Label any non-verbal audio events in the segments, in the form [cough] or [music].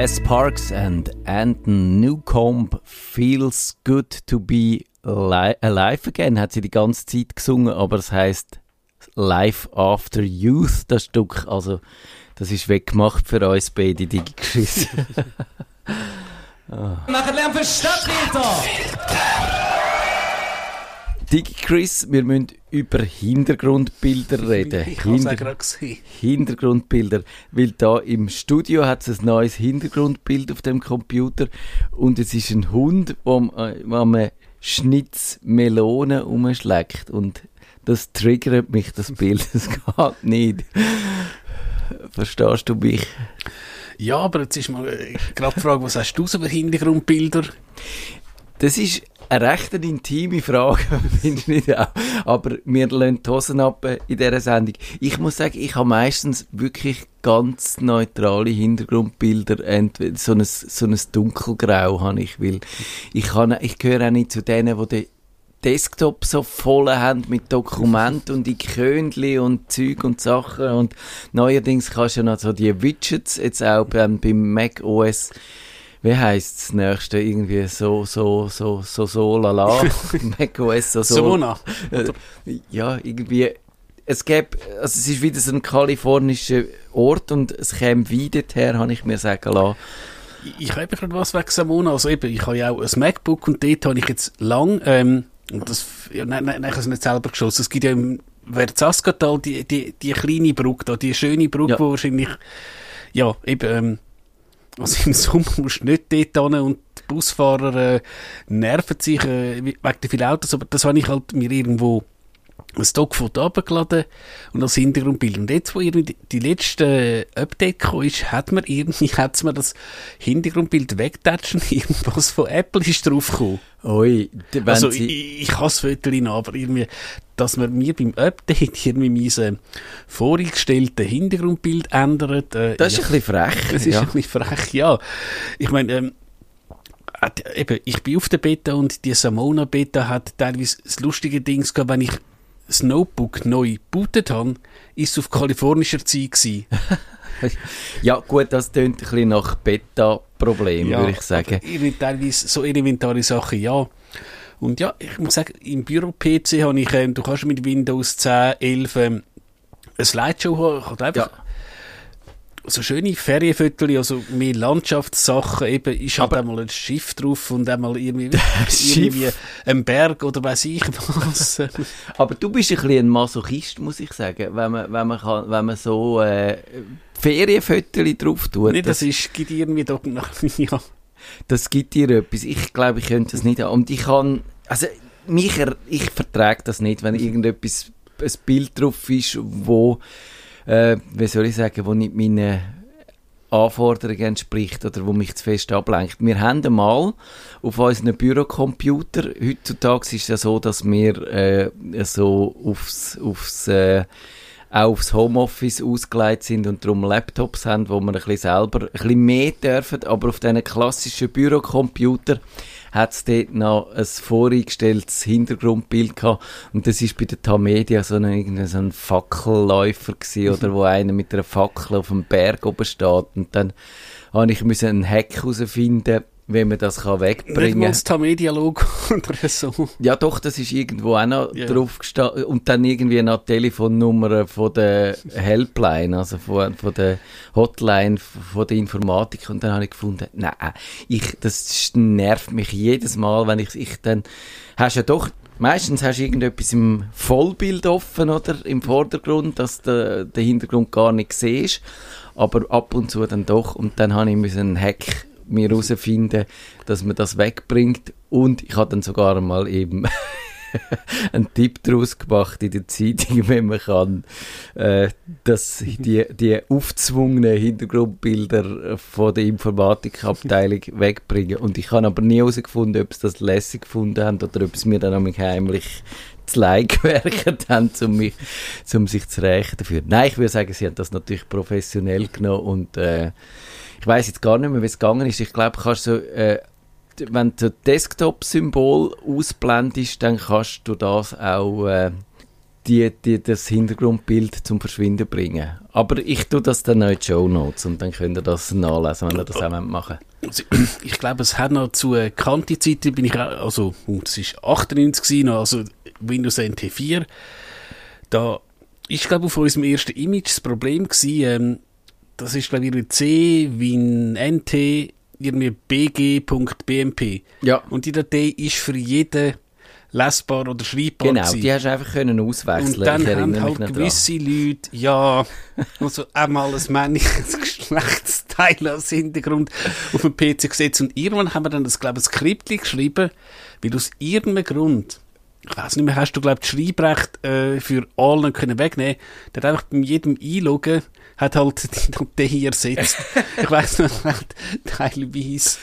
Tess Parks and Anton Newcomb Feels Good to Be Alive Again hat sie die ganze Zeit gesungen, aber es heißt Life After Youth, das Stück. Also, das ist weggemacht für uns beide, die Chris. oh. Nachher lernen wir Stadtfilter! Digi Chris, wir müssen über Hintergrundbilder reden. Ich habe Hinter gerade gesehen. Hintergrundbilder, weil da im Studio hat es ein neues Hintergrundbild auf dem Computer und es ist ein Hund, der am Schnitz Melonen umschlägt und das triggert mich, das Bild. Das geht nicht. Verstehst du mich? Ja, aber jetzt ist mal äh, gerade die Frage, was hast du so für Hintergrundbilder? Das ist eine recht intime Frage, [laughs] finde ich nicht auch. Aber wir lassen die Hosen ab in dieser Sendung. Ich muss sagen, ich habe meistens wirklich ganz neutrale Hintergrundbilder, entweder so ein, so ein dunkelgrau habe ich, weil ich, kann, ich gehöre auch nicht zu denen, die den Desktop so voll haben mit Dokumenten und Ikönli und Zeug und Sachen und neuerdings kannst du ja noch so die Widgets jetzt auch beim, beim Mac OS wie heisst das nächste? Irgendwie so, so, so, so, so, lala. [laughs] macOS, so, so. Sona. Äh, ja, irgendwie. Es gäbe, also es ist wieder so ein kalifornischer Ort und es käme wieder her, habe ich mir sagen lassen. Ich, habe gerade was wegen Samona. Also eben, ich habe ja auch ein MacBook und dort habe ich jetzt lang, ähm, und das, ja, nein, nein, nein, ich habe es nicht selber geschossen. Es gibt ja im Verzaskatal die, die, die kleine Brücke da, die schöne Brücke, ja. wo wahrscheinlich, ja, eben, ähm, also im Sommer [laughs] musst du nicht dort hin und die Busfahrer äh, nerven sich äh, wegen der vielen Autos, aber das habe ich halt mir irgendwo ein Stockfoto abgeladen und als Hintergrundbild. Und jetzt, wo irgendwie die letzte Update kam, ist, hat man irgendwie, [laughs] hat man das Hintergrundbild wegtatschen, [laughs] irgendwas von Apple ist draufgekommen. Ui, also ich, ich habe das Foto aber irgendwie, dass man mir beim Update [laughs] irgendwie mein vorgestelltes Hintergrundbild ändert. Äh, das ist ja, ein bisschen frech. Das ist ja. ein bisschen frech, ja. Ich meine, ähm, äh, eben, ich bin auf der Beta und die Samona Beta hat teilweise das lustige Ding gehabt, wenn ich das Notebook neu gebootet habe, ist es auf kalifornischer Zeit gewesen. [laughs] ja, gut, das tönt ein bisschen nach Beta-Problem, ja, würde ich sagen. Teilweise so elementare Sachen, ja. Und ja, ich muss sagen, im Büro-PC habe ich, ähm, du kannst mit Windows 10, 11 ähm, eine Slideshow haben, ich einfach ja so schöne Ferienviertel, also mehr Landschaftssachen, eben ist halt einmal ein Schiff drauf und einmal irgendwie, [laughs] irgendwie ein Berg oder weiß ich was. [laughs] Aber du bist ein bisschen ein Masochist, muss ich sagen, wenn man, wenn man, kann, wenn man so äh, Ferienviertel drauf tut. Nee, das, das ist, gibt irgendwie doch nach ja. [laughs] Das gibt dir etwas. Ich glaube, ich könnte das nicht. Und ich kann, also mich, ich vertrage das nicht, wenn irgendetwas, ein Bild drauf ist, wo äh, wie soll ich sagen, wo nicht meinen Anforderungen entspricht oder wo mich zu fest ablenkt. Wir haben einmal auf unseren Bürocomputer, heutzutage ist es ja so, dass wir äh, so aufs, aufs äh, auch aufs Homeoffice ausgelegt sind und darum Laptops haben, wo man ein bisschen selber ein bisschen mehr dürfen, aber auf diesen klassischen Bürocomputer hat es dort noch ein voreingestelltes Hintergrundbild gehabt. Und das ist bei der Tamedia so ein, so ein Fackelläufer gewesen, oder wo einer mit einer Fackel auf dem Berg oben steht. Und dann habe ich einen Hack herausfinden wenn man das kann wegbringen kann. Nicht Tamedia-Logo [laughs] oder so. Ja doch, das ist irgendwo auch noch yeah. drauf gestanden. Und dann irgendwie noch die Telefonnummer von der Helpline, also von, von der Hotline von der Informatik. Und dann habe ich gefunden, nein, ich, das nervt mich jedes Mal, wenn ich, ich dann, hast ja doch Meistens hast du irgendetwas im Vollbild offen, oder? Im Vordergrund, dass der, der Hintergrund gar nicht siehst. Aber ab und zu dann doch. Und dann habe ich einen Hack mir herausfinden, dass man das wegbringt. Und ich habe dann sogar mal eben [laughs] einen Tipp daraus gemacht in der Zeitung, [laughs] wenn man kann, äh, dass die, die aufzwungenen Hintergrundbilder von der Informatikabteilung [laughs] wegbringen. Und ich habe aber nie herausgefunden, ob sie das lässig gefunden haben oder ob sie mir dann heimlich Like [laughs] gewerkt haben, um, mich, um sich zu rächen dafür. Nein, ich würde sagen, sie haben das natürlich professionell genommen und äh, ich weiß jetzt gar nicht mehr, wie es gegangen ist. Ich glaube, kannst so, äh, wenn du Desktop-Symbol ausblendest, dann kannst du das auch äh, die, die, das Hintergrundbild zum Verschwinden bringen. Aber ich tue das dann in die Show Notes und dann könnt ihr das nachlesen, wenn ihr das auch machen also, [clears throat] Ich glaube, es hat noch zu äh, Kanti-Zeiten, bin ich auch, also, uh, das ist 98 gewesen, also Windows NT 4. Da ist, glaube ich, auf unserem ersten Image das Problem gewesen, ähm, das ist, glaube ich, C wie ein NT, irgendwie bg.bmp. Ja. Und die Datei ist für jeden lesbar oder schreibbar Genau, gewesen. die hast du einfach können auswechseln Und dann haben halt gewisse Leute, ja, also einmal ein männliches [laughs] Geschlechtsteil als Hintergrund auf dem PC gesetzt und irgendwann haben wir dann das, glaube ich, ein Skript geschrieben, weil aus irgendeinem Grund, ich weiß nicht mehr, hast du, glaube ich, das Schreibrecht äh, für alle können wegnehmen. Der hat einfach bei jedem Einloggen hat halt [laughs] die Datei ersetzt. [laughs] ich weiss noch, hat teilweise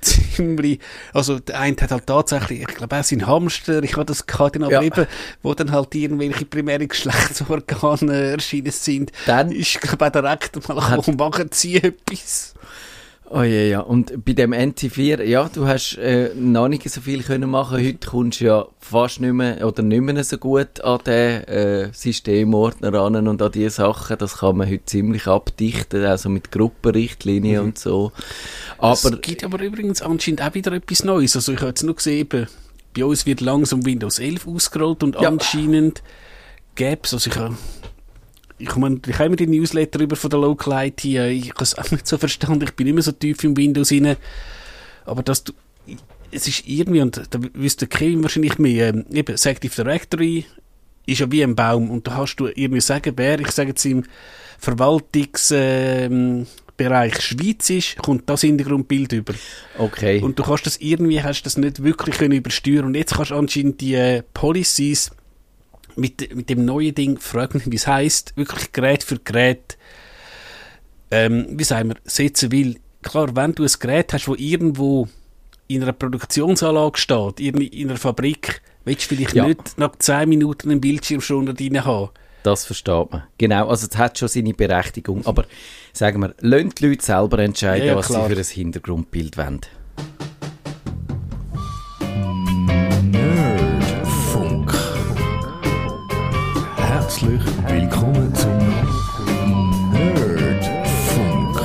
ziemlich, also der eine hat halt tatsächlich, ich glaube, er ist ein Hamster, ich habe das gehabt, aber Ja. eben, wo dann halt irgendwelche primären Geschlechtsorgane [laughs] erschienen sind, Dann- ist, glaube ich, auch direkt mal gekommen, machen Sie etwas. Oh ja, ja. Und bei dem NT4, ja, du hast äh, noch nicht so viel können machen. Heute kommst du ja fast nicht mehr oder nicht mehr so gut an den äh, Systemordner ran und an diese Sachen. Das kann man heute ziemlich abdichten, also mit Gruppenrichtlinien und so. Aber es gibt aber übrigens anscheinend auch wieder etwas Neues. Also ich habe jetzt nur gesehen, bei uns wird langsam Windows 11 ausgerollt und Ja. anscheinend gäbe es, also ich habe ich meine, ich habe immer die Newsletter über von der Local IT, ich habe es auch nicht so verstanden, ich bin immer so tief im Windows rein, aber dass du, es ist irgendwie, und da wüsste Kevin wahrscheinlich mehr, ähm, eben, das Active Directory ist ja wie ein Baum und da hast du irgendwie sagen, wer, ich sage jetzt im Verwaltungs, ähm, Bereich Schweiz ist, kommt das Hintergrundbild über. okay. Und du kannst das irgendwie, hast das nicht wirklich können übersteuern. Und jetzt kannst du anscheinend die äh, Policies mit, mit dem neuen Ding, frag mich, wie es heisst, wirklich Gerät für Gerät, ähm, wie sagen wir, setzen will. Klar, wenn du ein Gerät hast, wo irgendwo in einer Produktionsanlage steht, in, in einer Fabrik, willst du vielleicht Ja. nicht nach 10 Minuten einen Bildschirm schon da drin haben. Das versteht man. Genau, also es hat schon seine Berechtigung. Aber sagen wir, lasst die Leute selber entscheiden, Ja, ja, was sie für ein Hintergrundbild wollen. Herzlich willkommen zum Nerdfunk.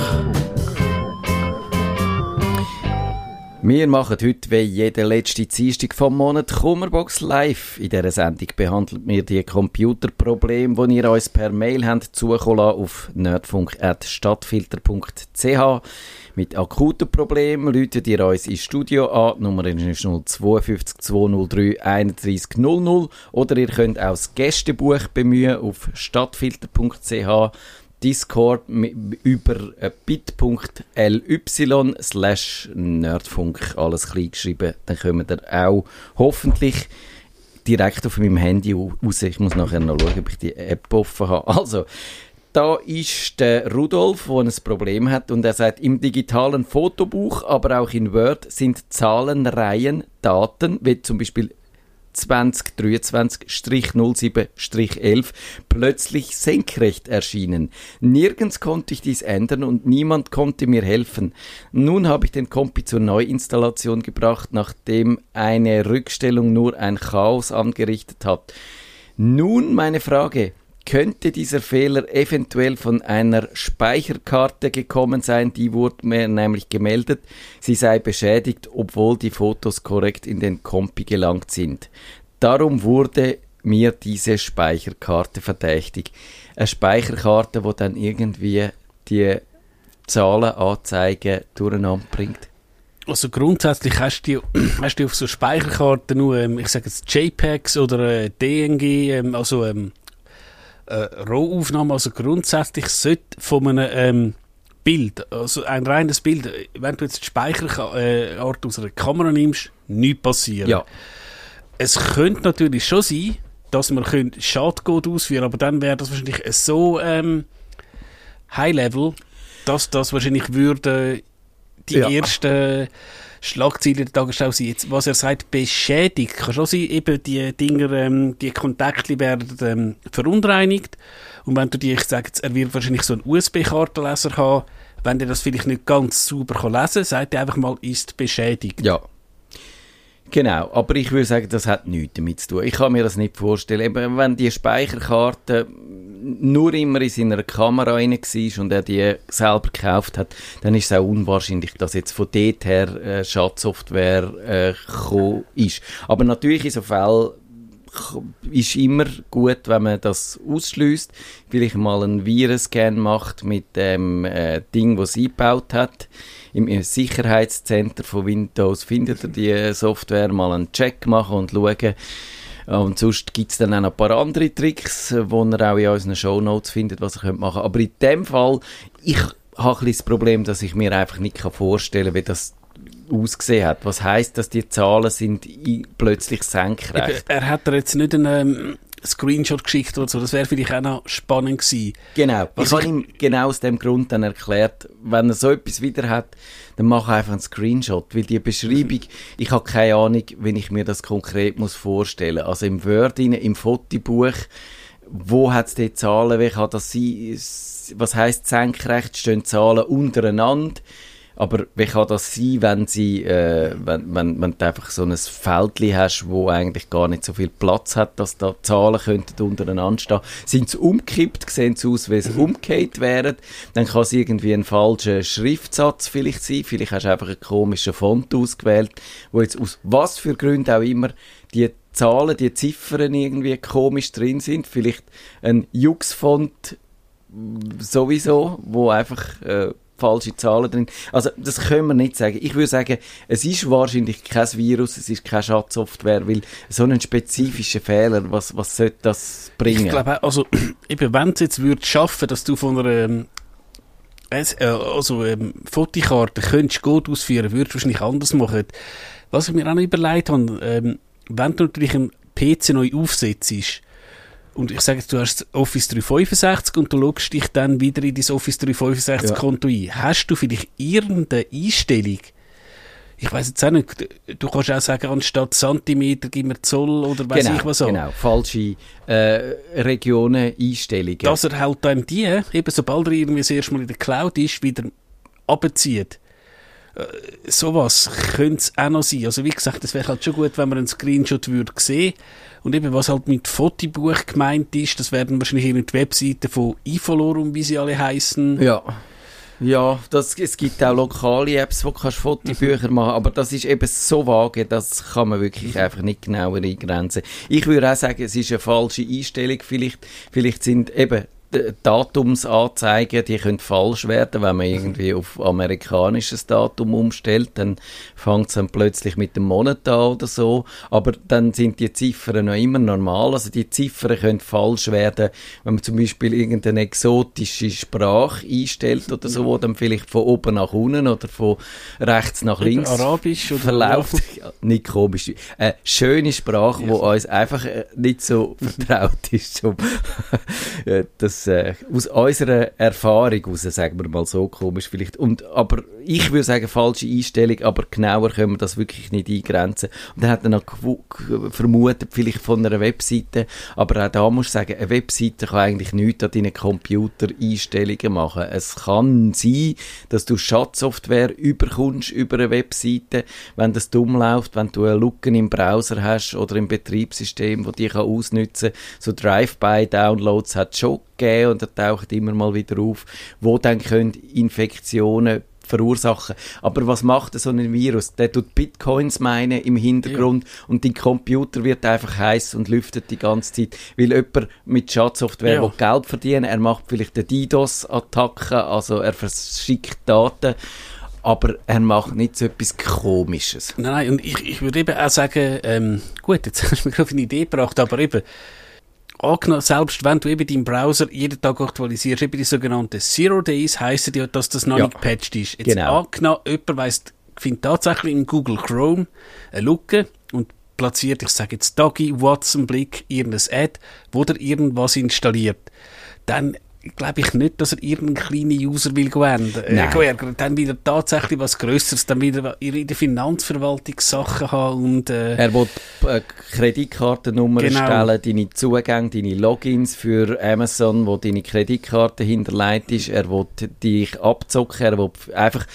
Wir machen heute wie jede letzte Dienstag vom Monat Kummerbox live. In dieser Sendung behandeln wir die Computerprobleme, die ihr uns per Mail habt zukommen auf nerdfunk.stadtfilter.ch. Mit akuten Problemen läutet ihr uns ins Studio an. Die Nummer ist 052 203 31 00. Oder ihr könnt auch das Gästebuch bemühen auf stadtfilter.ch. Discord über äh, bit.ly slash nerdfunk, alles klein geschrieben. Dann kommen ihr auch hoffentlich direkt auf meinem Handy au- raus. Ich muss nachher noch schauen, ob ich die App offen habe. Also, da ist der Rudolf, der ein Problem hat und er sagt, im digitalen Fotobuch, aber auch in Word sind Zahlenreihen, Daten, wie zum Beispiel 2023-07-11 plötzlich senkrecht erschienen. Nirgends konnte ich dies ändern und niemand konnte mir helfen. Nun habe ich den Kompi zur Neuinstallation gebracht, nachdem eine Rückstellung nur ein Chaos angerichtet hat. Nun meine Frage. Könnte dieser Fehler eventuell von einer Speicherkarte gekommen sein? Die wurde mir nämlich gemeldet, sie sei beschädigt, obwohl die Fotos korrekt in den Kompi gelangt sind. Darum wurde mir diese Speicherkarte verdächtig. Eine Speicherkarte, wo dann irgendwie die Zahlenanzeigen durcheinander bringt. Also grundsätzlich hast du, [clears throat] hast du auf so Speicherkarten nur, ähm, ich sage jetzt JPEGs oder äh, DNG, ähm, also ähm, äh, Rohaufnahmen. Also grundsätzlich sollte von einem ähm, Bild, also ein reines Bild, wenn du jetzt die Speicherkarte äh, aus einer Kamera nimmst, nichts passieren. Ja, Es könnte natürlich schon sein, dass man Schadcode ausführen aber dann wäre das wahrscheinlich so ähm, High-Level, dass das wahrscheinlich würde die Ja. ersten Schlagzeilen der Tagesschau sein. Jetzt, was er sagt, beschädigt, kann schon sein, eben die Dinger, ähm, die Kontakte werden ähm, verunreinigt und wenn du die, ich sage jetzt, er wird wahrscheinlich so einen USB-Kartenleser haben, wenn der das vielleicht nicht ganz sauber kann lesen kann, sagt er einfach mal, ist beschädigt. Ja. Genau, aber ich würde sagen, das hat nichts damit zu tun. Ich kann mir das nicht vorstellen. Eben, wenn die Speicherkarte nur immer in seiner Kamera rein war und er die selber gekauft hat, dann ist es auch unwahrscheinlich, dass jetzt von dort her äh, Schadsoftware äh, ist. Aber natürlich in so Fällen ist immer gut, wenn man das ausschließt, vielleicht mal einen Virenscan macht mit dem äh, Ding, sie eingebaut hat. Im Sicherheitszentrum von Windows findet ihr die Software, mal einen Check machen und schauen. Und sonst gibt es dann auch noch ein paar andere Tricks, die ihr auch in unseren Shownotes findet, was ihr machen könnt. Aber in dem Fall, ich habe ein das Problem, dass ich mir einfach nicht vorstellen kann, wie das ausgesehen hat. Was heißt, dass die Zahlen sind plötzlich senkrecht? Er hat er jetzt nicht einen ähm, Screenshot geschickt oder so. Das wäre vielleicht auch noch spannend gewesen. Genau. Was ich habe ihm genau aus dem Grund dann erklärt, wenn er so etwas wieder hat, dann mach einfach einen Screenshot, weil die Beschreibung, ich habe keine Ahnung, wenn ich mir das konkret muss vorstellen. Also im Word, im Fotobuch, wo hat es die Zahlen, wie kann das sein? Was heißt senkrecht? Stehen Zahlen untereinander? Aber wie kann das sein, wenn, sie, äh, wenn, wenn, wenn du einfach so ein Feld hast, wo eigentlich gar nicht so viel Platz hat, dass da Zahlen könnten untereinander stehen? Sind sie umgekippt, sehen sie aus, wie sie mhm. umgekehrt wären? Dann kann es irgendwie ein falscher Schriftsatz vielleicht sein. Vielleicht hast du einfach einen komischen Font ausgewählt, wo jetzt aus was für Gründen auch immer die Zahlen, die Ziffern irgendwie komisch drin sind. Vielleicht ein Jux-Font sowieso, wo einfach äh, falsche Zahlen drin. Also, das können wir nicht sagen. Ich würde sagen, es ist wahrscheinlich kein Virus, es ist keine Schadsoftware, weil so einen spezifischen Fehler, was, was sollte das bringen? Ich glaube, also, [clears throat] wenn es jetzt würde schaffen, dass du von einer, ähm, äh, also, ähm, Fotokarte könntest gut ausführen, würdest du wahrscheinlich anders machen. Was ich mir auch noch überlegt habe, ähm, wenn du natürlich einen PC neu aufsetzt, und ich sage jetzt, du hast Office 365 und du loggst dich dann wieder in dein Office 365 ja. Konto ein. Hast du vielleicht irgendeine Einstellung? Ich weiß jetzt auch nicht, du kannst auch sagen, anstatt Zentimeter gib mir Zoll oder weiß genau, ich was auch. Genau, falsche äh, Regionen, Einstellungen. Dass er halt dann die, eben sobald er irgendwie das erste Mal in der Cloud ist, wieder abzieht. Äh, sowas könnte es auch noch sein. Also wie gesagt, es wäre halt schon gut, wenn man einen Screenshot würde sehen und eben, was halt mit Fotobuch gemeint ist, das werden wahrscheinlich die Webseiten von Ifolorum, wie sie alle heißen. Ja. Ja, das, es gibt auch lokale Apps, wo du Fotobücher mhm. machen aber das ist eben so vage, das kann man wirklich einfach nicht genauer eingrenzen. Ich würde auch sagen, es ist eine falsche Einstellung. Vielleicht, vielleicht sind eben Datumsanzeigen, die können falsch werden, wenn man irgendwie auf amerikanisches Datum umstellt, dann fängt es dann plötzlich mit dem Monat an oder so, aber dann sind die Ziffern noch immer normal, also die Ziffern können falsch werden, wenn man zum Beispiel irgendeine exotische Sprache einstellt oder so, wo dann vielleicht von oben nach unten oder von rechts nach links Arabisch oder verläuft. [laughs] Ja, nicht komisch. Eine schöne Sprache, ja. wo uns einfach äh, nicht so [laughs] vertraut ist, um das äh, aus unserer Erfahrung heraus, sagen wir mal so komisch vielleicht. Und, aber ich würde sagen, falsche Einstellung, aber genauer können wir das wirklich nicht eingrenzen. Und dann hat er noch vermutet, vielleicht von einer Webseite, aber auch da muss ich sagen, eine Webseite kann eigentlich nichts an deinen Computer-Einstellungen machen. Es kann sein, dass du Schadsoftware überkommst über eine Webseite, wenn das dumm läuft, wenn du eine Lücke im Browser hast oder im Betriebssystem, wo die kann ausnutzen. So Drive-by-Downloads hat schon gegeben und er taucht immer mal wieder auf, wo dann können Infektionen verursachen. Aber was macht so ein Virus? Der tut Bitcoins meinen im Hintergrund ja. und dein Computer wird einfach heiß und lüftet die ganze Zeit, weil jemand mit Schadsoftware ja. Geld verdienen er macht vielleicht eine DDoS-Attacke, also er verschickt Daten aber er macht nicht so etwas Komisches. Nein, und ich, ich würde eben auch sagen, ähm, gut, jetzt [laughs] hast du mir gerade eine Idee gebracht, aber eben, angenommen, selbst wenn du eben deinen Browser jeden Tag aktualisierst, eben die sogenannten Zero Days, heisst ja, dass das noch ja. nicht gepatcht ist. Jetzt genau. angenommen, jemand weiss, findet tatsächlich in Google Chrome eine Lücke und platziert, ich sage jetzt Doggy, Watson, Blick, irgendein Ad, wo der irgendwas installiert. Dann glaube ich nicht, dass er irgendeinen kleinen User will gewinnen. Äh, dann wieder tatsächlich was Größeres, dann wieder in der Finanzverwaltung Sachen haben und äh, Er will äh, Kreditkartennummer genau. stellen, deine Zugänge, deine Logins für Amazon, wo deine Kreditkarte hinterlegt ist. Er will dich abzocken, er will einfach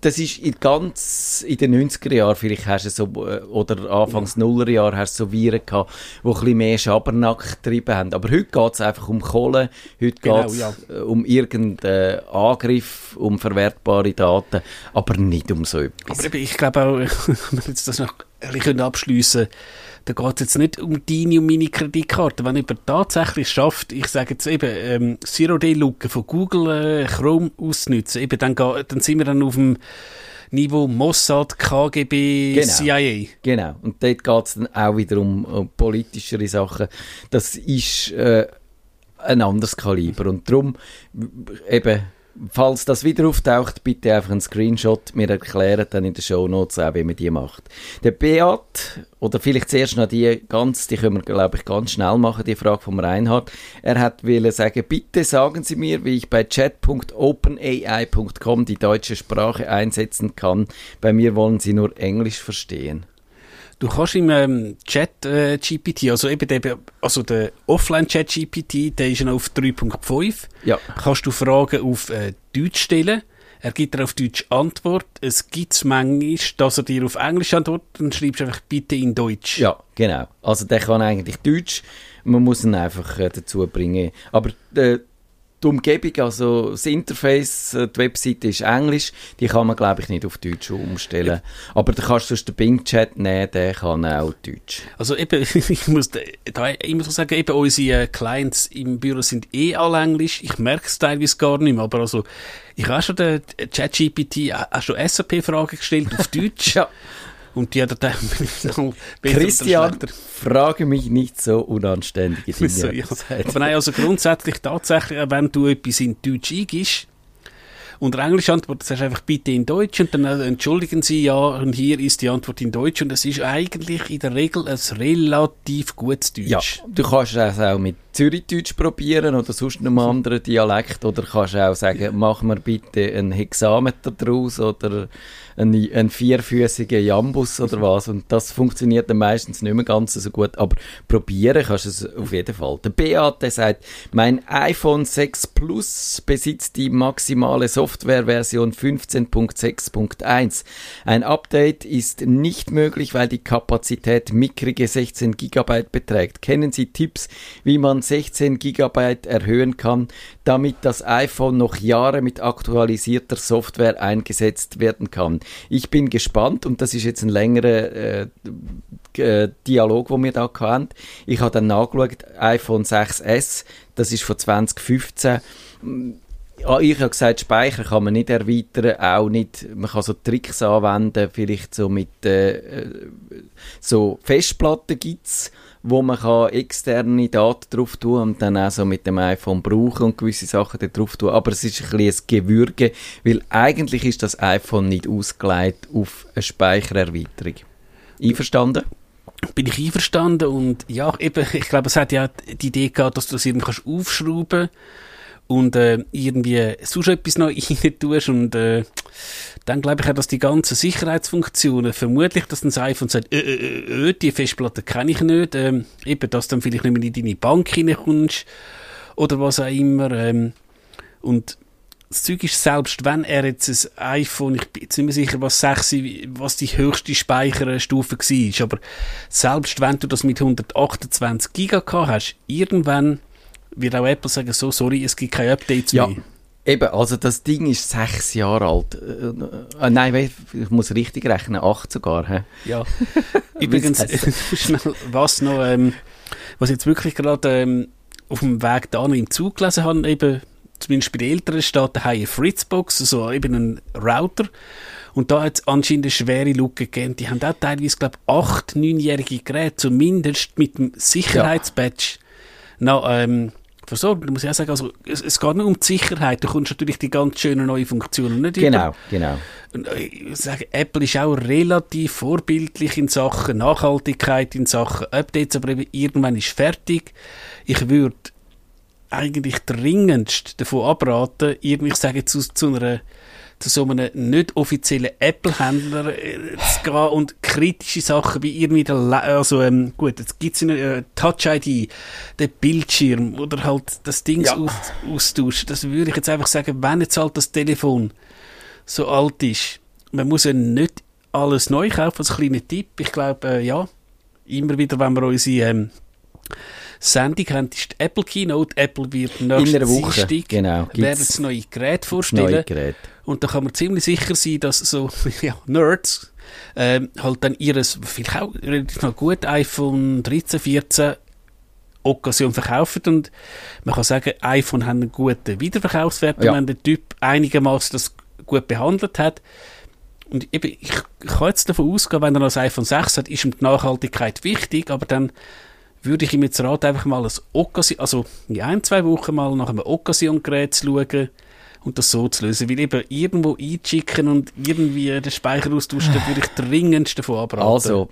das ist in ganz, in den 90er Jahren, vielleicht hast du so, äh, oder Anfangs Nuller Jahre hast du so Viren gehabt, die ein bisschen mehr Schabernack getrieben haben. Aber heute geht es einfach um Kohle, heute Genau, geht es ja. um irgendeinen Angriff, um verwertbare Daten, aber nicht um so etwas. Aber ich glaube auch, [laughs] wenn wir jetzt das noch ein bisschen abschliessen da geht es jetzt nicht um deine und meine Kreditkarte. Wenn jemand tatsächlich schafft, ich sage jetzt eben, ähm, Zero-Day-Looken von Google äh, Chrome auszunutzen, eben, dann, dann sind wir dann auf dem Niveau Mossad, KGB, Genau. CIA. Genau. Und dort geht es dann auch wieder um, um politischere Sachen. Das ist äh, ein anderes Kaliber. Und darum, eben, falls das wieder auftaucht, bitte einfach einen Screenshot. Wir erklären dann in den Shownotes auch, wie man die macht. Der Beat, oder vielleicht zuerst noch die ganz, die können wir, glaube ich, ganz schnell machen, die Frage vom Reinhard. Er hat wollen sagen, bitte sagen Sie mir, wie ich bei chat.openai.com die deutsche Sprache einsetzen kann. Bei mir wollen Sie nur Englisch verstehen. Du kannst im ähm, Chat äh, GPT, also eben der, also der Offline-Chat GPT, der ist noch auf 3.5. Ja. kannst du Fragen auf äh, Deutsch stellen. Er gibt dir auf Deutsch Antwort. Es gibt manchmal, dass er dir auf Englisch antwortet, dann schreibst einfach bitte in Deutsch. Ja, genau. Also der kann eigentlich Deutsch, man muss ihn einfach äh, dazu bringen. Aber äh, die Umgebung, also das Interface, äh, die Webseite ist Englisch, die kann man glaube ich nicht auf Deutsch umstellen. Aber da kannst du sonst den Bing-Chat nehmen, der kann auch Deutsch. Also eben, [laughs] ich muss da, immer so sagen, eben unsere äh, Clients im Büro sind eh alle Englisch. Ich merke es teilweise gar nicht mehr, aber also, ich habe schon den ChatGPT, äh, auch schon SAP-Fragen gestellt auf [laughs] Deutsch. Ja. Und die hat dann [laughs] noch Christian, frage mich nicht so unanständige Dinge. [laughs] So, ja. Aber nein, also grundsätzlich tatsächlich, äh, wenn du etwas in Deutsch eingibst und der Englisch antwortet, sagst du einfach bitte in Deutsch und dann äh, entschuldigen sie, ja, und hier ist die Antwort in Deutsch und es ist eigentlich in der Regel ein relativ gutes Deutsch. Ja, du kannst es auch mit Zürichdeutsch probieren oder sonst einem anderen Dialekt oder kannst auch sagen, mach mir bitte ein Hexameter draus oder einen, einen vierfüßigen Jambus oder was und das funktioniert dann meistens nicht mehr ganz so gut, aber probieren kannst du es auf jeden Fall. Der Beat, der sagt, mein iPhone 6 Plus besitzt die maximale Softwareversion 15.6.1. Ein Update ist nicht möglich, weil die Kapazität mickrige 16 GB beträgt. Kennen Sie Tipps, wie man 16 GB erhöhen kann, damit das iPhone noch Jahre mit aktualisierter Software eingesetzt werden kann? Ich bin gespannt und das ist jetzt ein längerer äh, äh, Dialog, wo wir da hatten. Ich habe dann nachgeschaut, iPhone 6S, das ist von 2015. Ja, ich habe gesagt, Speicher kann man nicht erweitern, auch nicht, man kann so Tricks anwenden, vielleicht so mit, äh, äh, so Festplatten gibt's, wo man kann externe Daten drauf tun und dann auch so mit dem iPhone brauchen und gewisse Sachen drauf tun, aber es ist ein bisschen ein Gewürge, weil eigentlich ist das iPhone nicht ausgelegt auf eine Speichererweiterung. Einverstanden? Bin ich einverstanden und ja, eben, ich glaube, es hat ja die Idee gehabt, dass du das irgendwie kannst aufschrauben und äh, irgendwie sonst etwas noch [laughs] rein tust und äh, dann glaube ich auch, dass die ganzen Sicherheitsfunktionen, vermutlich, dass dann das iPhone sagt, äh, äh, äh, die Festplatte kenne ich nicht, ähm, eben, dass dann vielleicht nicht mehr in deine Bank reinkommst oder was auch immer ähm, und das Zeug ist, selbst wenn er jetzt ein iPhone, ich bin jetzt nicht mehr sicher, was, 6, was die höchste Speicherstufe war, aber selbst wenn du das mit 128 Giga gehabt hast, irgendwann wird auch Apple sagen, so, sorry, es gibt keine Updates Ja. mehr. Eben, also das Ding ist sechs Jahre alt. Äh, äh, nein, wei- ich muss richtig rechnen, acht sogar. Hä? Ja. [laughs] Übrigens, [laughs] schnell, was noch, ähm, was ich jetzt wirklich gerade ähm, auf dem Weg da noch im Zug gelesen habe, eben, zumindest bei den Älteren steht daheim eine Fritzbox, also eben ein Router. Und da hat es anscheinend eine schwere Lücke gegeben. Die haben auch teilweise, glaube ich, acht, neunjährige Geräte, zumindest mit dem Sicherheitsbadge, noch, ähm, versorgt. Da muss ich auch sagen, also, es, es geht nur um die Sicherheit. Du kommst natürlich die ganz schönen neuen Funktionen nicht über. Genau, genau. Äh, ich sage, Apple ist auch relativ vorbildlich in Sachen Nachhaltigkeit, in Sachen Updates, aber irgendwann ist fertig. Ich würde eigentlich dringendst davon abraten, irgendwie, ich sage zu, zu einer zu so einem nicht offiziellen Apple-Händler äh, zu gehen und kritische Sachen wie irgendwie der, Le also ähm, gut, jetzt gibt's eine äh, Touch-ID, der Bildschirm oder halt das Ding Ja. aus, austauschen. Das würde ich jetzt einfach sagen, wenn jetzt halt das Telefon so alt ist. Man muss ja nicht alles neu kaufen, als kleiner Tipp. Ich glaube, äh, ja, immer wieder, wenn wir unsere ähm, Sendung haben, ist die Apple Keynote. Apple wird nächsten Woche, genau, werden das neue Gerät das vorstellen. neue Gerät. Und da kann man ziemlich sicher sein, dass so [laughs] ja, Nerds ähm, halt dann ihres, vielleicht auch relativ noch gut, iPhone 13, 14 Occasion verkaufen und man kann sagen, iPhone haben einen guten Wiederverkaufswert, Ja. wenn der Typ einigermaßen das gut behandelt hat. Und eben, ich, ich kann jetzt davon ausgehen, wenn er noch ein iPhone 6 hat, ist ihm die Nachhaltigkeit wichtig, aber dann würde ich ihm jetzt raten, einfach mal ein Occasion, also in ein, zwei Wochen mal nach einem Occasion-Gerät zu schauen und das so zu lösen. Weil eben irgendwo einschicken und irgendwie den Speicher austauschen, da würde ich dringendst davon abraten. Also,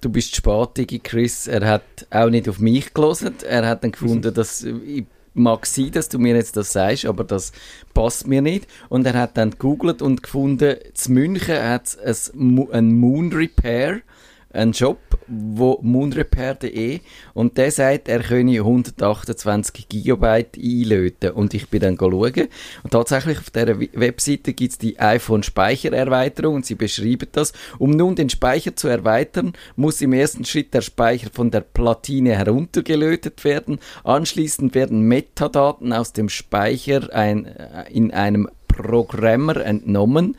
du bist spät, Digi Chris. Er hat auch nicht auf mich gelesen. Er hat dann gefunden, dass ich mag sein, dass du mir jetzt das sagst, aber das passt mir nicht. Und er hat dann gegoogelt und gefunden, zu München hat es ein Moon Repair, einen Shop, wo moonrepair.de und der sagt, er könne 128 Gigabyte einlöten und ich bin dann schauen und tatsächlich auf dieser Webseite gibt es die iPhone-Speichererweiterung und sie beschreiben das. Um nun den Speicher zu erweitern, muss im ersten Schritt der Speicher von der Platine heruntergelötet werden. Anschließend werden Metadaten aus dem Speicher ein, äh, in einem Programmer entnommen.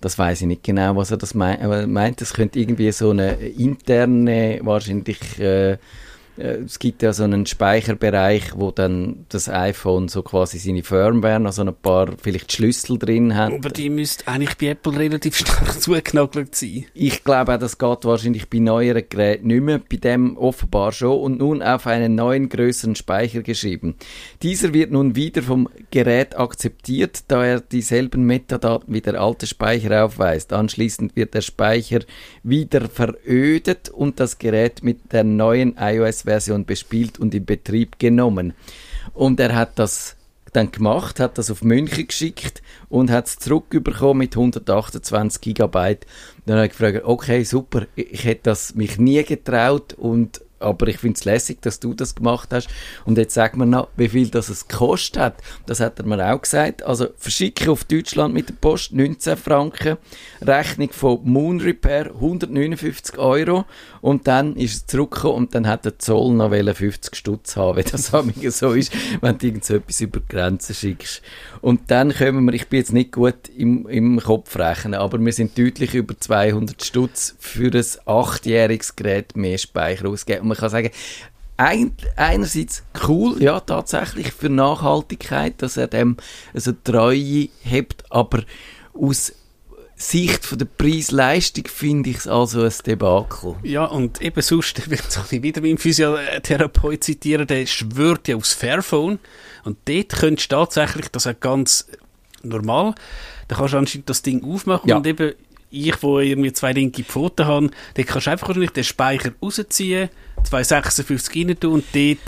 Das weiß ich nicht genau, was er das äh, meint. Das könnte irgendwie so eine interne, wahrscheinlich, äh, es gibt ja so einen Speicherbereich, wo dann das iPhone so quasi seine Firmware, noch so ein paar vielleicht Schlüssel drin hat. Aber die müsste eigentlich bei Apple relativ stark [laughs] zugenagelt sein. Ich glaube auch, das geht wahrscheinlich bei neueren Geräten nicht mehr, bei dem offenbar schon und nun auf einen neuen größeren Speicher geschrieben. Dieser wird nun wieder vom Gerät akzeptiert, da er dieselben Metadaten wie der alte Speicher aufweist. Anschließend wird der Speicher wieder verödet und das Gerät mit der neuen iOS-Version bespielt und in Betrieb genommen. Und er hat das dann gemacht, hat das auf München geschickt und hat es zurückbekommen mit 128 Gigabyte. Dann habe ich gefragt, okay, super, ich hätte das mich nie getraut und aber ich finde es lässig, dass du das gemacht hast. Und jetzt sag mir noch, wie viel das es gekostet hat. Das hat er mir auch gesagt. Also verschicke auf Deutschland mit der Post 19 Franken, Rechnung von Moon Repair 159 Euro und dann ist es zurückgekommen und dann hat der Zoll noch wollen 50 Stutz haben, wie das [laughs] so ist, wenn du irgend so etwas über die Grenzen schickst. Und dann kommen wir, ich bin jetzt nicht gut im, im Kopf rechnen, aber wir sind deutlich über 200 Stutz für ein achtjähriges Gerät mehr Speicher ausgeben. Man kann sagen, ein, einerseits cool, ja, tatsächlich für Nachhaltigkeit, dass er dem also Treue hebt, aber aus Sicht von der Preis-Leistung finde ich es also ein Debakel. Ja, und eben sonst, wenn [laughs] ich wieder meinen Physiotherapeut zitieren, der schwört ja aufs Fairphone. Und dort könntest du tatsächlich, das ist ganz normal, da kannst du anscheinend das Ding aufmachen Ja. und eben ich, wo irgendwie zwei linke Pfoten habe, dort kannst du einfach wahrscheinlich den Speicher rausziehen, 256 rein tun und dort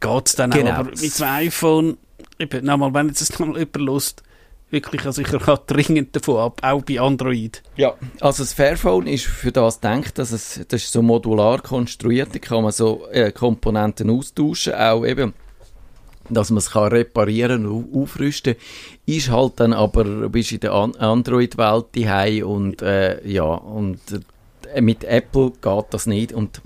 geht es dann Genau. auch. Aber mit dem iPhone, eben, nochmal, wenn jetzt [laughs] nochmal jemand lust, wirklich, also ich rate dringend davon ab, auch bei Android. Ja, also das Fairphone ist für das gedacht, dass es das ist so modular konstruiert, da kann man so äh, Komponenten austauschen, auch eben, dass man es kann reparieren und au- aufrüsten, ist halt dann aber, bist in der An Android-Welt daheim und äh, ja, und äh, mit Apple geht das nicht und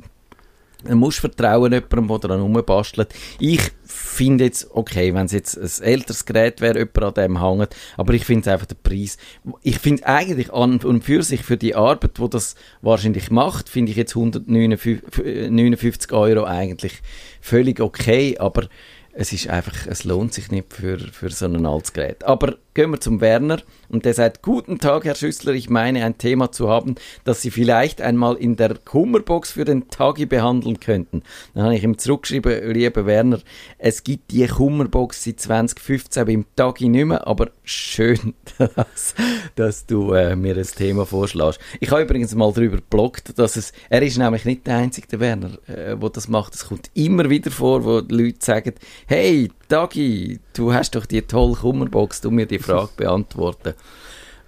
Du musst vertrauen jemandem, der daran rumbastelt. Ich finde jetzt, okay, wenn es jetzt ein älteres Gerät wäre, jemand an dem hängt, aber ich finde einfach den Preis, ich finde eigentlich an und für sich für die Arbeit, wo das wahrscheinlich macht, finde ich jetzt 159 Euro eigentlich völlig okay, aber es ist einfach, es lohnt sich nicht für, für so ein altes Gerät. Aber gehen wir zum Werner und der sagt, guten Tag, Herr Schüssler, ich meine ein Thema zu haben, das Sie vielleicht einmal in der Kummerbox für den Tagi behandeln könnten. Dann habe ich ihm zurückgeschrieben, lieber Werner, es gibt die Kummerbox seit 2015 beim Tagi nicht mehr, aber schön, [laughs] dass, dass du äh, mir das Thema vorschlägst. Ich habe übrigens mal darüber gebloggt, dass es, er ist nämlich nicht der einzige, der Werner, äh, wo das macht. Es kommt immer wieder vor, wo Leute sagen, hey, Dagi, du hast doch die tolle Kummerbox, du mir die Frage beantworten.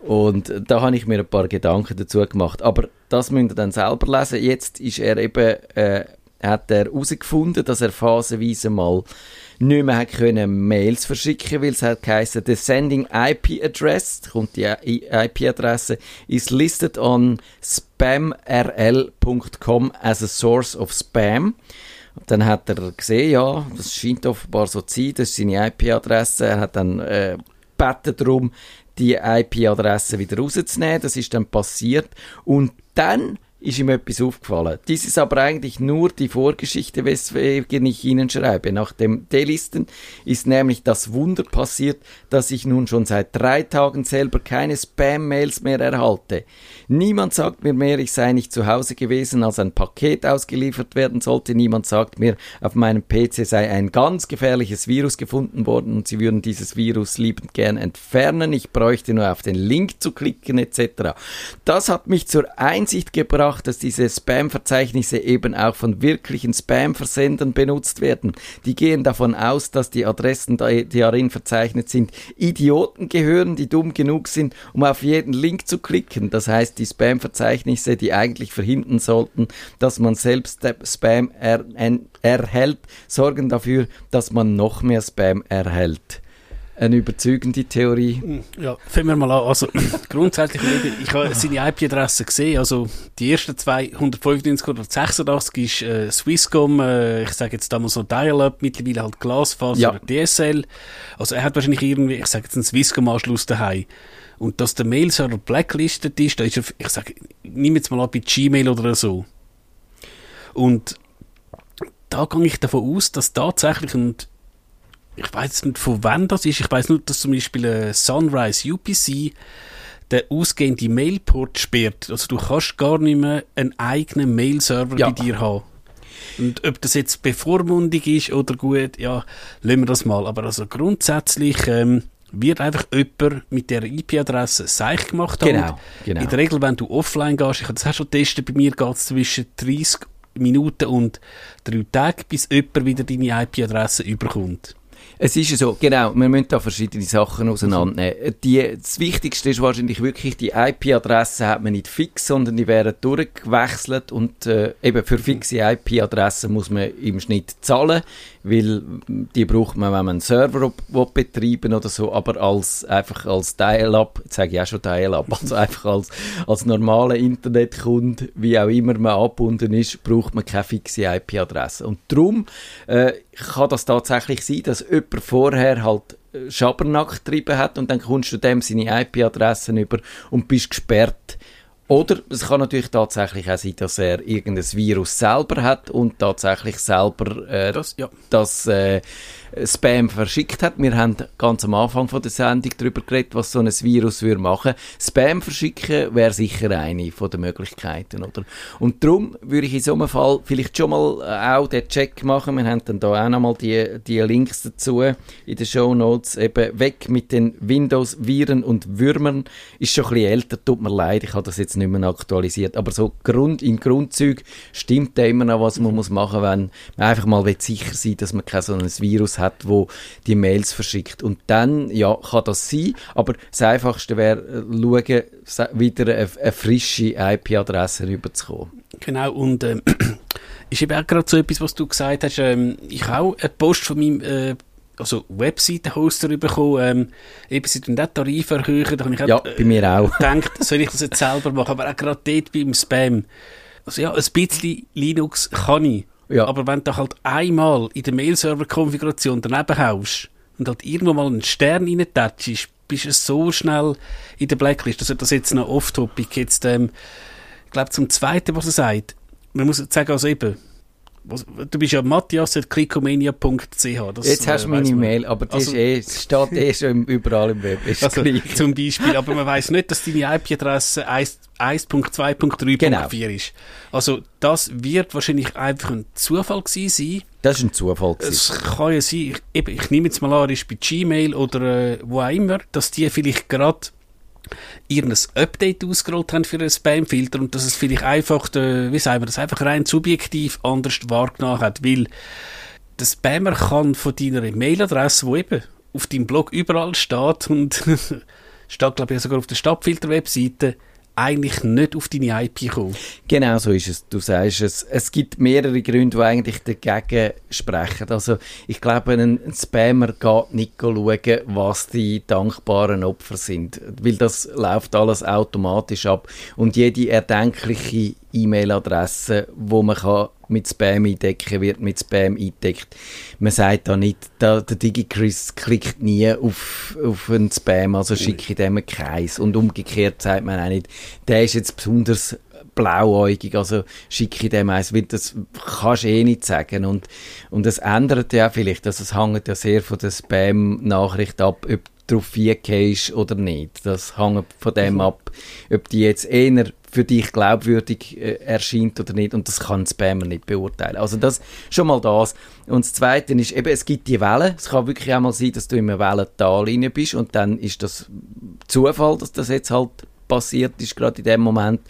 Und da habe ich mir ein paar Gedanken dazu gemacht. Aber das müsst ihr dann selber lesen. Jetzt ist er eben äh, hat er herausgefunden, dass er phasenweise mal nicht mehr hat können Mails verschicken, weil es hat geheißen, the sending IP address, kommt die IP-Adresse, is listed on spamrl.com as a source of spam. Dann hat er gesehen, ja, das scheint offenbar so zu sein, das ist seine IP-Adresse. Er hat dann äh, gebeten darum, die IP-Adresse wieder rauszunehmen. Das ist dann passiert. Und dann ist ihm etwas aufgefallen. Dies ist aber eigentlich nur die Vorgeschichte, weswegen ich Ihnen schreibe. Nach dem Delisten ist nämlich das Wunder passiert, dass ich nun schon seit drei Tagen selber keine Spam-Mails mehr erhalte. Niemand sagt mir mehr, ich sei nicht zu Hause gewesen, als ein Paket ausgeliefert werden sollte. Niemand sagt mir, auf meinem PC sei ein ganz gefährliches Virus gefunden worden und sie würden dieses Virus liebend gern entfernen. Ich bräuchte nur auf den Link zu klicken etc. Das hat mich zur Einsicht gebracht, gebracht, dass diese Spam-Verzeichnisse eben auch von wirklichen Spam-Versendern benutzt werden. Die gehen davon aus, dass die Adressen, die darin verzeichnet sind, Idioten gehören, die dumm genug sind, um auf jeden Link zu klicken. Das heißt, die Spam-Verzeichnisse, die eigentlich verhindern sollten, dass man selbst Spam er erhält, sorgen dafür, dass man noch mehr Spam erhält eine überzeugende Theorie. Hm, ja, fangen wir mal an. Also, [clears throat] grundsätzlich, ich habe seine IP-Adresse gesehen. Also, die ersten 295 oder 86 ist äh, Swisscom, äh, ich sage jetzt damals so Dial-Up, mittlerweile halt Glasfaser ja. oder DSL. Also, er hat wahrscheinlich irgendwie, ich sage jetzt einen Swisscom-Anschluss daheim. Und dass der Mail-Server blacklisted ist, da ist er, ich sage, nimm jetzt mal ab bei Gmail oder so. Und da gehe ich davon aus, dass tatsächlich, und ich weiß nicht von wann das ist, ich weiß nur, dass zum Beispiel äh, Sunrise UPC der ausgehende Mailport sperrt. Also du kannst gar nicht mehr einen eigenen Mail-Server ja. bei dir haben. Und ob das jetzt bevormundig ist oder gut, ja, lassen wir das mal. Aber also grundsätzlich ähm, wird einfach jemand mit der IP-Adresse seich gemacht haben. Genau, genau. In der Regel, wenn du offline gehst, ich habe das auch schon getestet, bei mir geht es zwischen 30 Minuten und drei Tagen, bis jemand wieder deine IP-Adresse überkommt. Es ist so, genau, wir müssen da verschiedene Sachen auseinandernehmen. Die, das Wichtigste ist wahrscheinlich wirklich, die IP-Adresse hat man nicht fix, sondern die werden durchgewechselt und äh, eben für fixe IP-Adressen muss man im Schnitt zahlen weil die braucht man, wenn man einen Server betreiben oder so, aber als, einfach als Dial-Up, jetzt sage ich auch schon Dial-Up, also einfach als, als normaler Internetkunde, wie auch immer man angebunden ist, braucht man keine fixe IP-Adresse. Und darum äh, kann das tatsächlich sein, dass jemand vorher halt äh, Schabernack getrieben hat und dann kommst du dem seine IP-Adressen über und bist gesperrt oder es kann natürlich tatsächlich auch sein, dass er irgendein Virus selber hat und tatsächlich selber äh, das, ja. das äh, Spam verschickt hat. Wir haben ganz am Anfang von der Sendung darüber geredet, was so ein Virus würde machen. Spam verschicken wäre sicher eine von den Möglichkeiten, oder? Und darum würde ich in so einem Fall vielleicht schon mal äh, auch den Check machen. Wir haben dann da auch nochmal die, die Links dazu in den Show Notes. Eben weg mit den Windows-Viren und Würmern. Ist schon ein bisschen älter, tut mir leid, ich habe das jetzt nicht mehr aktualisiert. Aber so Grund, in Grundzügen stimmt da immer noch, was man muss machen, wenn man einfach mal sicher sein will, dass man kein so ein Virus hat, wo die Mails verschickt. Und dann, ja, kann das sein, aber das Einfachste wäre, äh, schauen, wieder eine, eine frische IP-Adresse rüberzukommen. Genau, und ähm, [clears throat] ist eben auch gerade so etwas, was du gesagt hast, ähm, ich habe auch eine Post von meinem äh, also Webseiten-Hoster bekommen, ähm, eben sie den Tarif erhöhen, da habe ich auch, ja, bei mir auch. [laughs] gedacht, soll ich das jetzt selber machen, aber auch gerade dort beim Spam, also ja, ein bisschen Linux kann ich, ja. Aber wenn du halt einmal in der Mail-Server-Konfiguration daneben haust und halt irgendwo mal einen Stern reintatschst, bist du so schnell in der Blacklist. Also das jetzt noch off-topic. Jetzt, ähm, ich glaube, zum Zweiten, was er sagt, man muss sagen, also eben, Du bist ja matthias.clickomania.ch. Jetzt hast du äh, meine E-Mail, aber die also, ist eh, steht eh schon überall im Web. Also, zum Beispiel, aber man weiß nicht, dass deine IP-Adresse 1.2.3.4 genau. ist. Also das wird wahrscheinlich einfach ein Zufall gewesen sein. Das ist ein Zufall gewesen. Es kann ja sein, ich, eben, ich nehme jetzt mal an, ist bei Gmail oder äh, wo auch immer, dass die vielleicht gerade irgendein Update ausgerollt haben für einen Spamfilter und dass es vielleicht einfach, äh, wie sagen wir das, einfach rein subjektiv anders wahrgenommen hat, weil der Spammer kann von deiner Mailadresse, wo eben auf deinem Blog überall steht und [laughs] steht, glaube ich, sogar auf der Stadtfilter-Webseite, eigentlich nicht auf deine IP kommen. Genau so ist es. Du sagst es. Es gibt mehrere Gründe, die eigentlich dagegen sprechen. Also ich glaube, ein Spammer geht nicht schauen, was die dankbaren Opfer sind, weil das läuft alles automatisch ab und jede erdenkliche E-Mail-Adresse, wo man kann mit Spam eindecken wird mit Spam eingedeckt. Man sagt da nicht, da, der DigiChris klickt nie auf, auf einen Spam, also schicke ich dem keins. Und umgekehrt sagt man auch nicht, der ist jetzt besonders blauäugig, also schicke dem eins, weil das kannst du eh nicht sagen. Und, und das ändert ja vielleicht, also es hängt ja sehr von der Spam-Nachricht ab, ob drauf gehst oder nicht. Das hängt von dem mhm. ab, ob die jetzt eher für dich glaubwürdig äh, erscheint oder nicht und das kann Spammer nicht beurteilen. Also das schon mal das. Und das Zweite ist eben, es gibt die Wellen. Es kann wirklich auch mal sein, dass du in einem Wellental rein bist und dann ist das Zufall, dass das jetzt halt passiert ist, gerade in dem Moment.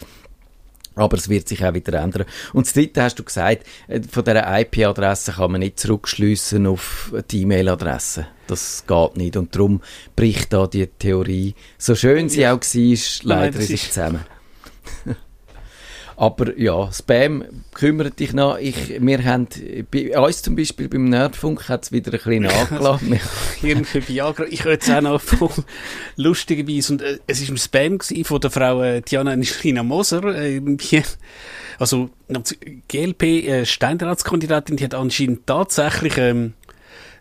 Aber es wird sich auch wieder ändern. Und das Dritte hast du gesagt, äh, von dieser IP-Adresse kann man nicht zurückschliessen auf die E-Mail-Adresse. Das geht nicht. Und darum bricht da die Theorie, so schön sie auch war, leider Nein, ist zusammen. Aber ja, Spam kümmert dich noch. Ich, wir haben, bei uns zum Beispiel beim Nerdfunk hat es wieder ein bisschen [laughs] nachgelassen. Irgendwie Viagra. Ich höre jetzt auch noch von [laughs] lustigerweise. Und äh, es war ein Spam von der Frau äh, Diana Nischina Moser. Äh, also, GLP, äh, die hat anscheinend tatsächlich ähm,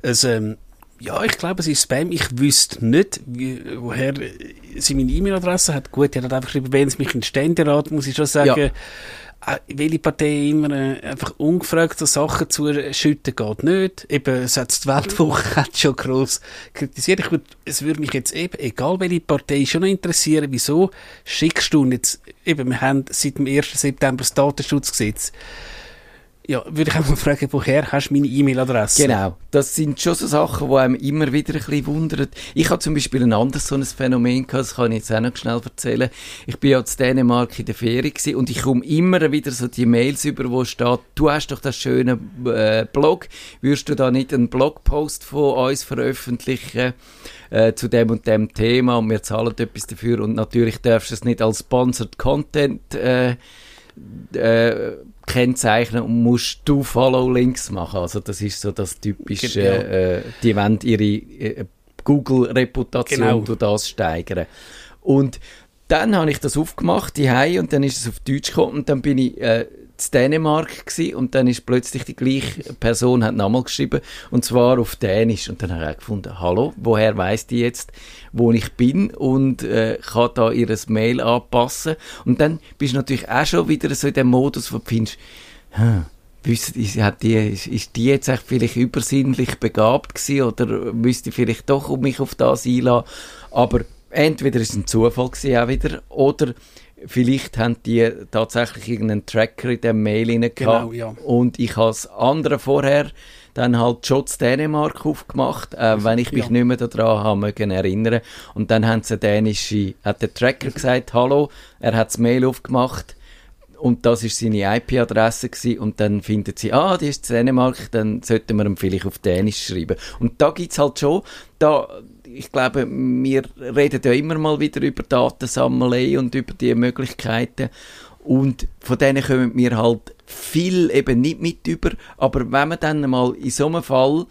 ein, ähm, ja, ich glaube, es ist Spam. Ich wüsste nicht, wie, woher sie meine E-Mail-Adresse hat. Gut, er hat einfach geschrieben, wenn es mich in den Ständerat, muss ich schon sagen, ja. Äh, welche Partei immer äh, einfach ungefragt so Sachen zu schütten geht nicht. Eben, es hat die Weltwoche [laughs] hat schon gross kritisiert. Ich würd, es würde mich jetzt eben, egal welche Partei, schon noch interessieren, wieso schickst du jetzt, eben, wir haben seit dem 1. September das Datenschutzgesetz. Ja, würde ich auch mal fragen, woher hast du meine E-Mail-Adresse? Genau, das sind schon so Sachen, die einem immer wieder ein bisschen wundern. Ich habe zum Beispiel ein anderes so ein Phänomen gehabt, das kann ich jetzt auch noch schnell erzählen. Ich bin ja in Dänemark in der Ferie und ich komme immer wieder so die Mails über, wo steht, du hast doch das schöne äh, Blog, würdest du da nicht einen Blogpost von uns veröffentlichen? Äh, zu dem und dem Thema und wir zahlen etwas dafür und natürlich darfst du es nicht als Sponsored Content äh, äh, kennzeichnen und musst du Follow-Links machen. Also das ist so das typische, genau. äh, die wollen ihre äh, Google-Reputation genau. durch das steigern. Und dann habe ich das aufgemacht, die und dann ist es auf Deutsch gekommen und dann bin ich äh, in Dänemark gewesen, und dann ist plötzlich die gleiche Person hat nochmal geschrieben und zwar auf Dänisch. Und dann habe ich gefunden, hallo, woher weiß die jetzt, wo ich bin? Und äh, kann da ihres Mail anpassen? Und dann bist du natürlich auch schon wieder so in dem Modus, wo du findest, hm, hat die, ist die jetzt echt vielleicht übersinnlich begabt gewesen oder müsste ich vielleicht doch mich auf das einlassen, aber entweder ist es ein Zufall gewesen auch wieder oder Vielleicht haben die tatsächlich irgendeinen Tracker in dem Mail rein genau, ja. und ich habe das andere vorher dann halt schon zu Dänemark aufgemacht, äh, wenn ich mich ja. nicht mehr daran habe erinnern. Und dann haben sie dänische, hat der Tracker gesagt, hallo, er hat das Mail aufgemacht und das ist seine IP-Adresse und dann findet sie, ah, die ist Dänemark, dann sollten wir ihm vielleicht auf Dänisch schreiben. Und da gibt es halt schon, da ich glaube, wir reden ja immer mal wieder über Datensammelei und über die Möglichkeiten. Und von denen kommen wir halt viel eben nicht mit über. Aber wenn man dann mal in so einem Fall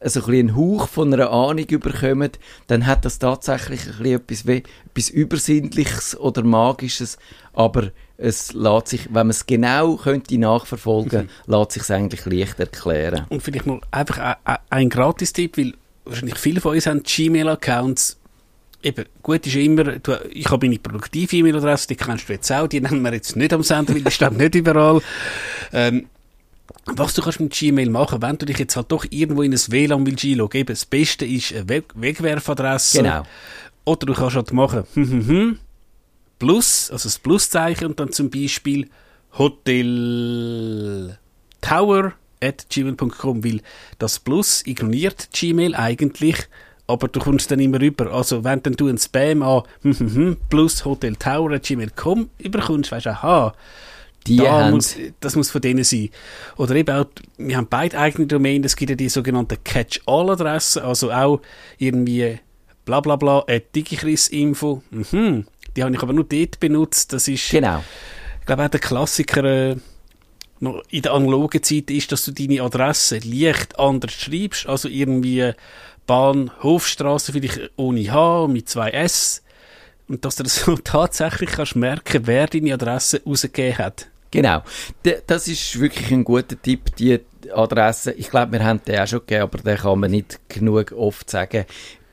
also ein einen Hauch von einer Ahnung überkommt, dann hat das tatsächlich ein etwas, wie, etwas Übersinnliches oder Magisches, aber es lässt sich, wenn man es genau könnte nachverfolgen, mhm. lässt sich es eigentlich leicht erklären. Und vielleicht mal einfach ein, ein Gratis-Tipp, weil wahrscheinlich viele von uns haben Gmail-Accounts. Eben, gut ist immer, du, ich habe meine produktive E-Mail-Adresse, die kennst du jetzt auch, die nennen wir jetzt nicht am Sender, weil die steht nicht überall. Ähm, was du kannst mit Gmail machen, wenn du dich jetzt halt doch irgendwo in ein WLAN willst einloggen, eben, das Beste ist eine Weg Wegwerfadresse. Genau. Oder du kannst halt machen, hm, hm, hm, Plus, also das Pluszeichen und dann zum Beispiel Hotel Tower at gmail.com, weil das Plus ignoriert Gmail eigentlich, aber du kommst dann immer rüber. Also wenn dann du ein Spam an [laughs] plus Hotel Tower at gmail.com überkommst, weißt du, aha, da muss, das muss von denen sein. Oder eben auch, wir haben beide eigene Domänen, es gibt ja die sogenannten Catch-all-Adressen, also auch irgendwie bla bla bla at digikrisinfo, mhm, Die habe ich aber nur dort benutzt. Das ist, Genau. ich glaube, auch der Klassiker äh, noch in der analogen Zeit ist, dass du deine Adresse leicht anders schreibst. Also irgendwie Bahnhofstraße vielleicht ohne H, mit zwei S. Und dass du das [laughs] so tatsächlich kannst merken, wer deine Adresse rausgegeben hat. Genau. Das ist wirklich ein guter Tipp, die Adresse. Ich glaube, wir haben den auch schon gegeben, aber den kann man nicht genug oft sagen.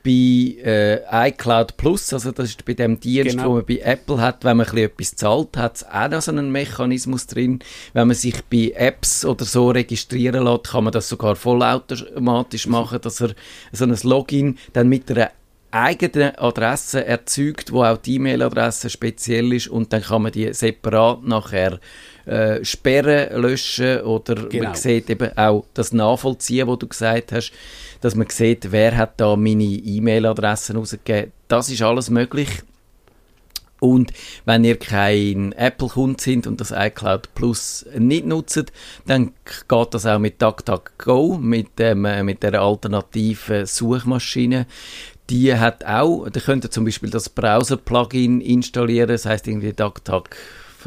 Bei äh, iCloud Plus, also das ist bei dem Dienst, Genau. wo man bei Apple hat, wenn man ein etwas zahlt, hat es auch noch so einen Mechanismus drin. Wenn man sich bei Apps oder so registrieren lässt, kann man das sogar vollautomatisch machen, dass er so ein Login dann mit einer eigene Adresse erzeugt, wo auch die E-Mail-Adresse speziell ist und dann kann man die separat nachher äh, sperren, löschen oder Genau. man sieht eben auch das Nachvollziehen, wo du gesagt hast, dass man sieht, wer hat da meine E-Mail-Adressen rausgegeben. Das ist alles möglich. Und wenn ihr kein Apple-Kunde sind und das iCloud Plus nicht nutzt, dann geht das auch mit DuckDuckGo, mit, dem, äh, mit der alternativen Suchmaschine. Die hat auch, da könnt ihr zum Beispiel das Browser-Plugin installieren, das heißt irgendwie DuckDuck,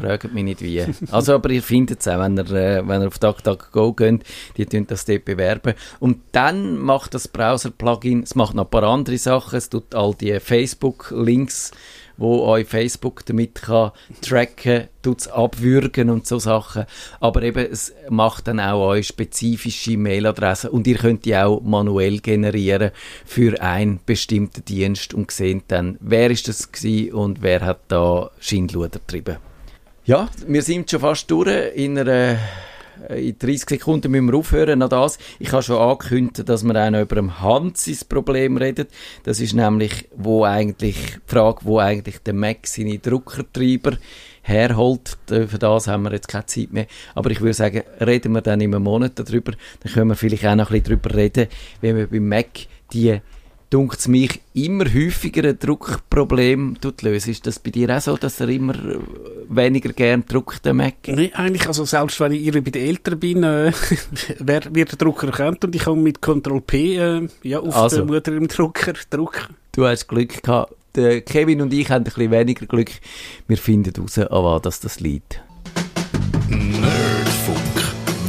fragt mich nicht wie. Also, aber ihr findet es auch, wenn ihr, äh, wenn ihr auf DuckDuckGo geht, die tun das dort bewerben. Und dann macht das Browser-Plugin, es macht noch ein paar andere Sachen, es tut all die Facebook-Links wo euch Facebook damit kann tracken, tut's abwürgen und so Sachen. Aber eben, es macht dann auch euch spezifische Mailadressen und ihr könnt die auch manuell generieren für einen bestimmten Dienst und seht dann, wer ist das gewesen und wer hat da Schindluder getrieben. Ja, wir sind schon fast durch. In, einer, in 30 Sekunden müssen wir aufhören. Das. Ich habe schon angekündigt, dass wir auch noch über dem Hans sein Problem reden. Das ist nämlich, wo eigentlich, die Frage, wo eigentlich der Mac seine Druckertreiber herholt. Äh, Für das haben wir jetzt keine Zeit mehr. Aber ich würde sagen, reden wir dann in einem Monat darüber. Dann können wir vielleicht auch noch ein bisschen darüber reden, wie wir beim Mac die dunkt es mich, immer häufiger Druckproblem lösen. Ist das bei dir auch so, dass er immer äh, weniger gern druckt, der Mac? Nee, eigentlich, also selbst wenn ich irgendwie bei den Eltern bin, äh, [laughs] wer, wird der Drucker erkannt und ich kann mit Ctrl P äh, ja, auf Also. der Mutter im Drucker drucken. Du hast Glück gehabt. Der Kevin und ich haben ein bisschen weniger Glück. Wir finden raus, an was das, liegt. Nerdfunk.